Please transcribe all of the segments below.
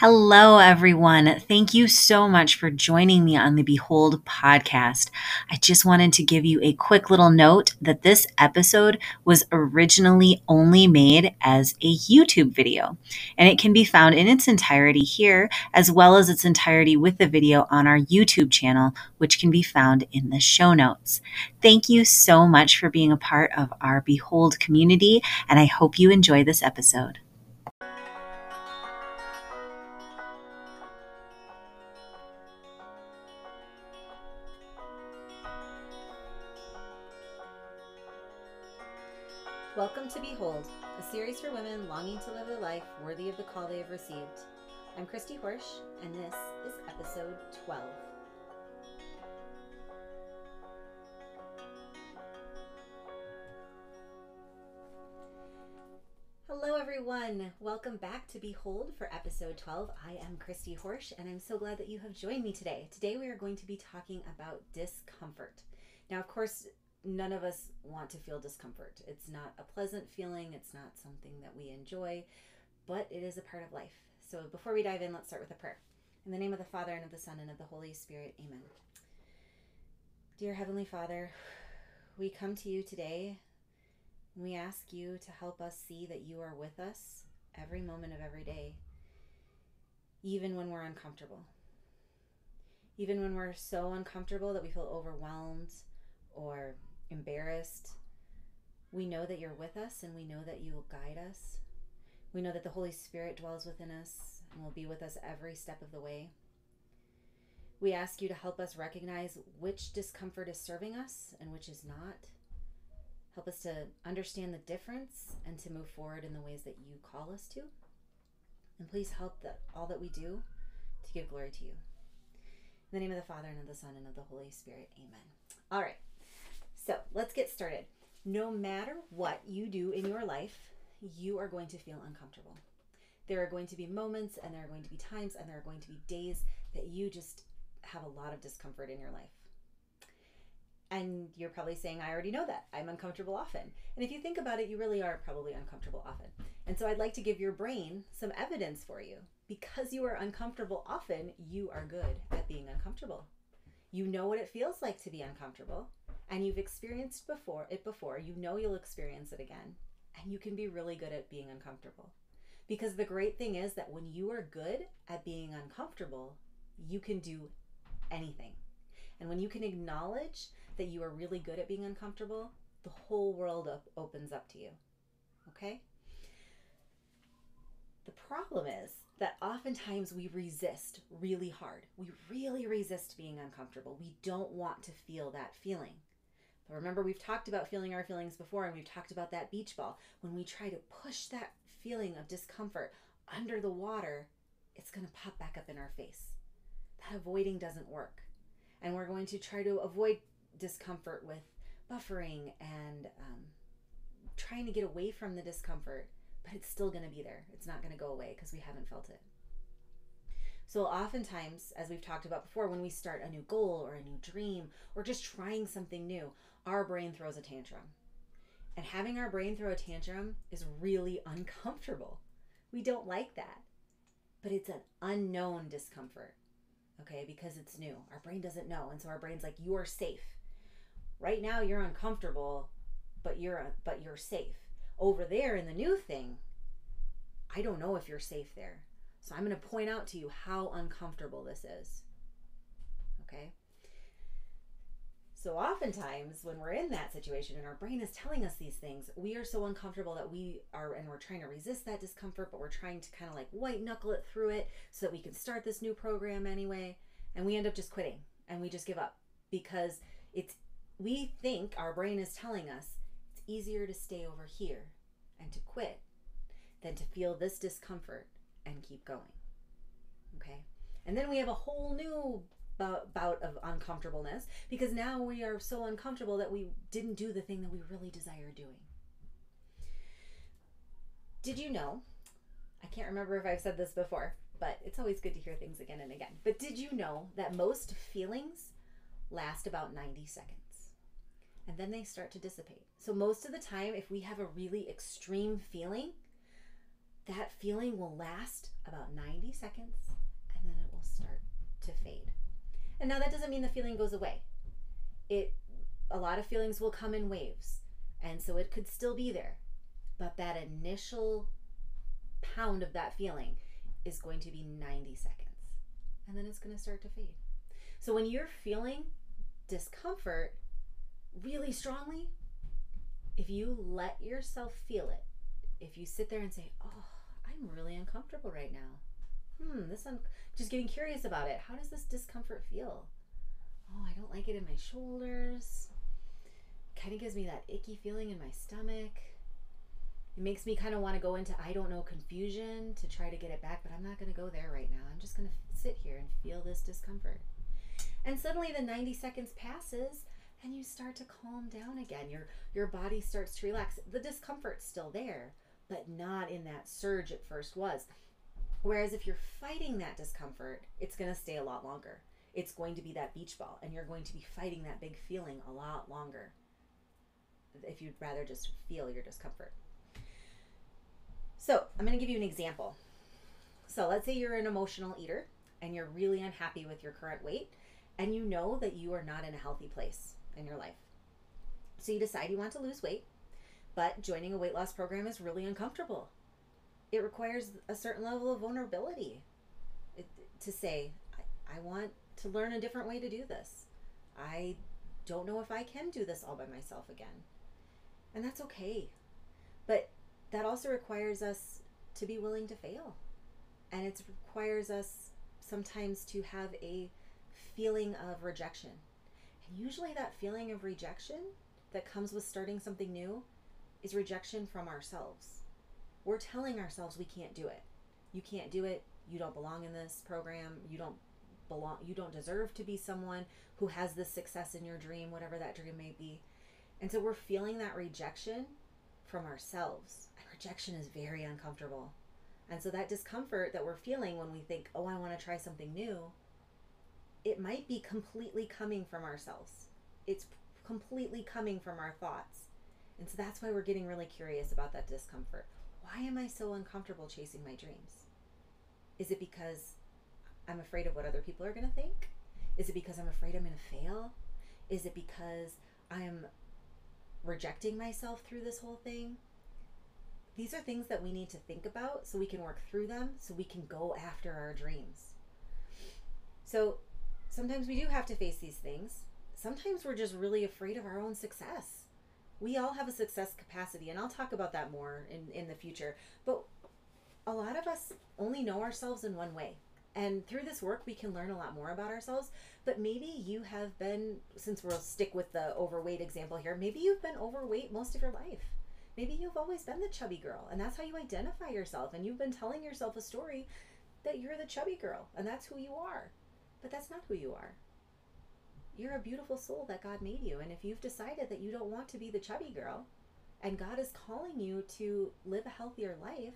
Hello, everyone. Thank you so much for joining me on the Behold podcast. I just wanted to give you a quick little note that this episode was originally only made as a YouTube video, and it can be found in its entirety here, as well as its entirety with the video on our YouTube channel, which can be found in the show notes. Thank you so much for being a part of our Behold community, and I hope you enjoy this episode. Life worthy of the call they have received. I'm Christy Horsch, and this is episode 12. Hello, everyone. Welcome back to Behold for episode 12. I am Christy Horsch, and I'm so glad that you have joined me today. Today, we are going to be talking about discomfort. Now, of course, none of us want to feel discomfort. It's not a pleasant feeling, it's not something that we enjoy, but it is a part of life. So before we dive in, let's start with a prayer. In the name of the Father, and of the Son, and of the Holy Spirit, amen. Dear Heavenly Father, we come to you today and we ask you to help us see that you are with us every moment of every day, even when we're uncomfortable. Even when we're so uncomfortable that we feel overwhelmed or embarrassed, we know that you're with us and we know that you will guide us. We know that the Holy Spirit dwells within us and will be with us every step of the way. We ask you to help us recognize which discomfort is serving us and which is not. Help us to understand the difference and to move forward in the ways that you call us to. And please help that all that we do to give glory to you. In the name of the Father and of the Son and of the Holy Spirit. Amen. All right. So let's get started. No matter what you do in your life, you are going to feel uncomfortable. There are going to be moments and there are going to be times and there are going to be days that you just have a lot of discomfort in your life. And you're probably saying, I already know that. I'm uncomfortable often. And if you think about it, you really are probably uncomfortable often. And so I'd like to give your brain some evidence for you. Because you are uncomfortable often, you are good at being uncomfortable. You know what it feels like to be uncomfortable and you've experienced before it before, you know you'll experience it again. And you can be really good at being uncomfortable. Because the great thing is that when you are good at being uncomfortable, you can do anything. And when you can acknowledge that you are really good at being uncomfortable, the whole world up, opens up to you. Okay? The problem is that oftentimes we resist really hard. We really resist being uncomfortable. We don't want to feel that feeling. But remember, we've talked about feeling our feelings before, and we've talked about that beach ball. When we try to push that feeling of discomfort under the water, it's going to pop back up in our face. That avoiding doesn't work. And we're going to try to avoid discomfort with buffering and um, trying to get away from the discomfort, but it's still going to be there. It's not going to go away because we haven't felt it. So, oftentimes, as we've talked about before, when we start a new goal or a new dream or just trying something new, our brain throws a tantrum. And having our brain throw a tantrum is really uncomfortable. We don't like that. But it's an unknown discomfort, okay, because it's new. Our brain doesn't know. And so our brain's like, you're safe. Right now, you're uncomfortable, but you're, but you're safe. Over there in the new thing, I don't know if you're safe there. So I'm going to point out to you how uncomfortable this is. Okay? So oftentimes when we're in that situation and our brain is telling us these things, we are so uncomfortable that we are and we're trying to resist that discomfort, but we're trying to kind of like white knuckle it through it so that we can start this new program anyway, and we end up just quitting and we just give up because it's we think our brain is telling us it's easier to stay over here and to quit than to feel this discomfort and keep going. Okay? And then we have a whole new bout of uncomfortableness because now we are so uncomfortable that we didn't do the thing that we really desire doing. Did you know? I can't remember if I've said this before, but it's always good to hear things again and again. But did you know that most feelings last about 90 seconds? And then they start to dissipate. So, most of the time, if we have a really extreme feeling, that feeling will last about 90 seconds and then it will start to fade. And now that doesn't mean the feeling goes away. It a lot of feelings will come in waves. And so it could still be there. But that initial pound of that feeling is going to be 90 seconds. And then it's going to start to fade. So when you're feeling discomfort really strongly, if you let yourself feel it, if you sit there and say, "Oh, I'm really uncomfortable right now," hmm, this un- just getting curious about it. How does this discomfort feel? Oh, I don't like it in my shoulders. Kind of gives me that icky feeling in my stomach. It makes me kind of want to go into I don't know confusion to try to get it back, but I'm not going to go there right now. I'm just going to sit here and feel this discomfort. And suddenly the 90 seconds passes and you start to calm down again. Your your body starts to relax. The discomfort's still there, but not in that surge it first was. Whereas if you're fighting that discomfort, it's going to stay a lot longer. It's going to be that beach ball, and you're going to be fighting that big feeling a lot longer if you'd rather just feel your discomfort. So, I'm going to give you an example. So, let's say you're an emotional eater and you're really unhappy with your current weight, and you know that you are not in a healthy place in your life. So, you decide you want to lose weight, but joining a weight loss program is really uncomfortable it requires a certain level of vulnerability it, to say, I, I want to learn a different way to do this. I don't know if I can do this all by myself again. And that's okay. But that also requires us to be willing to fail. And it requires us sometimes to have a feeling of rejection. And usually, that feeling of rejection that comes with starting something new is rejection from ourselves we're telling ourselves we can't do it. You can't do it. You don't belong in this program. You don't belong you don't deserve to be someone who has this success in your dream, whatever that dream may be. And so we're feeling that rejection from ourselves. And rejection is very uncomfortable. And so that discomfort that we're feeling when we think, "Oh, I want to try something new," it might be completely coming from ourselves. It's completely coming from our thoughts. And so that's why we're getting really curious about that discomfort why am I so uncomfortable chasing my dreams? Is it because I'm afraid of what other people are going to think? Is it because I'm afraid I'm going to fail? Is it because I'm rejecting myself through this whole thing? These are things that we need to think about so we can work through them so we can go after our dreams. So sometimes we do have to face these things. Sometimes we're just really afraid of our own success we all have a success capacity and i'll talk about that more in in the future. But a lot of us only know ourselves in one way. And through this work we can learn a lot more about ourselves. But maybe you have been since we'll stick with the overweight example here maybe you've been overweight most of your life. Maybe you've always been the chubby girl and that's how you identify yourself. And you've been telling yourself a story that you're the chubby girl and that's who you are. But that's not who you are you're a beautiful soul that God made you. And if you've decided that you don't want to be the chubby girl and God is calling you to live a healthier life,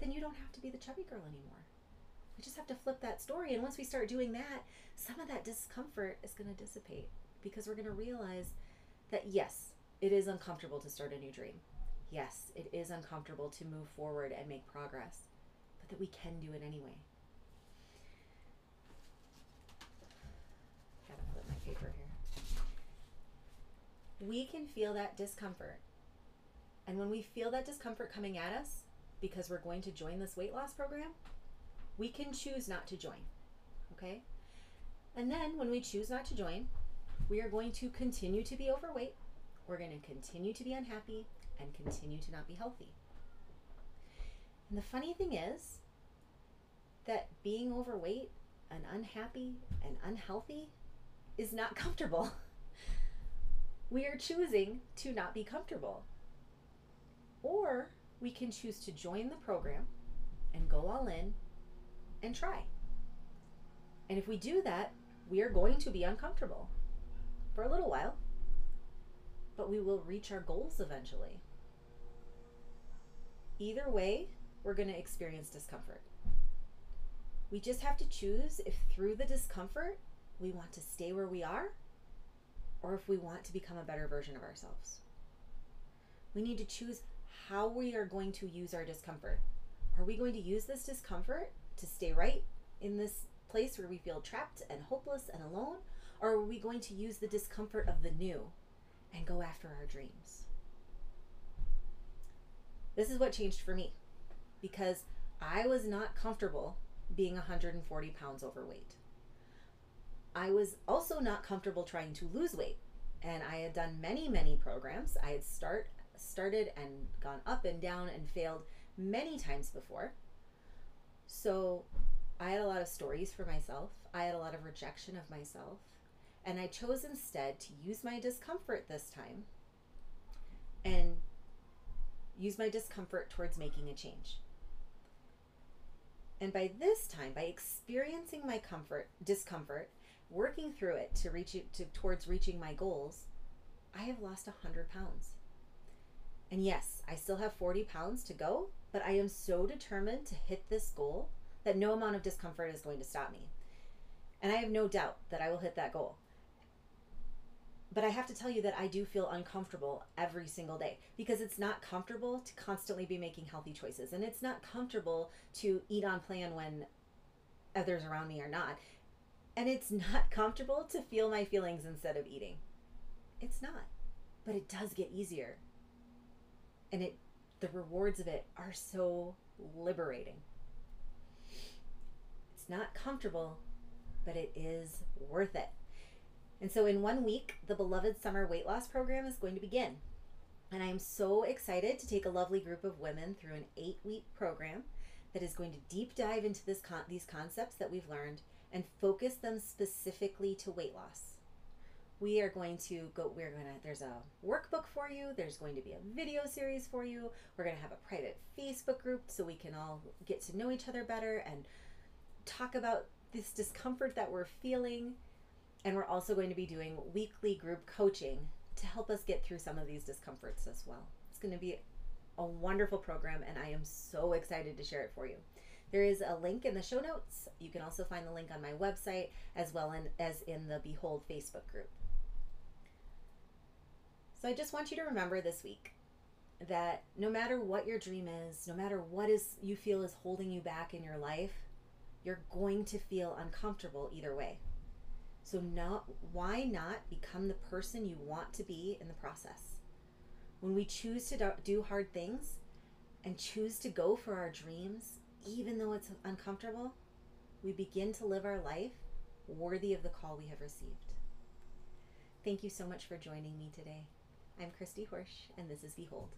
then you don't have to be the chubby girl anymore. We just have to flip that story. And once we start doing that, some of that discomfort is going to dissipate because we're going to realize that yes, it is uncomfortable to start a new dream. Yes, it is uncomfortable to move forward and make progress, but that we can do it anyway. Paper here. We can feel that discomfort. And when we feel that discomfort coming at us because we're going to join this weight loss program, we can choose not to join. Okay? And then when we choose not to join, we are going to continue to be overweight, we're going to continue to be unhappy, and continue to not be healthy. And the funny thing is that being overweight and unhappy and unhealthy is not comfortable. We are choosing to not be comfortable. Or we can choose to join the program and go all in and try. And if we do that, we are going to be uncomfortable for a little while, but we will reach our goals eventually. Either way, we're going to experience discomfort. We just have to choose if through the discomfort we want to stay where we are or if we want to become a better version of ourselves. We need to choose how we are going to use our discomfort. Are we going to use this discomfort to stay right in this place where we feel trapped and hopeless and alone? Or are we going to use the discomfort of the new and go after our dreams? This is what changed for me because I was not comfortable being 140 pounds overweight. I was also not comfortable trying to lose weight. And I had done many, many programs. I had start started and gone up and down and failed many times before. So I had a lot of stories for myself. I had a lot of rejection of myself. And I chose instead to use my discomfort this time and use my discomfort towards making a change. And by this time, by experiencing my comfort, discomfort, working through it to reach it to, towards reaching my goals, I have lost 100 pounds. And yes, I still have 40 pounds to go, but I am so determined to hit this goal that no amount of discomfort is going to stop me. And I have no doubt that I will hit that goal. But I have to tell you that I do feel uncomfortable every single day because it's not comfortable to constantly be making healthy choices. And it's not comfortable to eat on plan when others around me are not. And it's not comfortable to feel my feelings instead of eating. It's not. But it does get easier. And it the rewards of it are so liberating. It's not comfortable, but it is worth it. And so, in one week, the beloved summer weight loss program is going to begin. And I am so excited to take a lovely group of women through an eight week program that is going to deep dive into this con- these concepts that we've learned and focus them specifically to weight loss. We are going to go, we're going to, there's a workbook for you, there's going to be a video series for you. We're going to have a private Facebook group so we can all get to know each other better and talk about this discomfort that we're feeling. And we're also going to be doing weekly group coaching to help us get through some of these discomforts as well. It's going to be a wonderful program, and I am so excited to share it for you. There is a link in the show notes. You can also find the link on my website as well in, as in the Behold Facebook group. So I just want you to remember this week that no matter what your dream is, no matter what is you feel is holding you back in your life, you're going to feel uncomfortable either way. So not why not become the person you want to be in the process? When we choose to do hard things and choose to go for our dreams, even though it's uncomfortable, we begin to live our life worthy of the call we have received. Thank you so much for joining me today. I'm Christy Horsch, and this is Behold.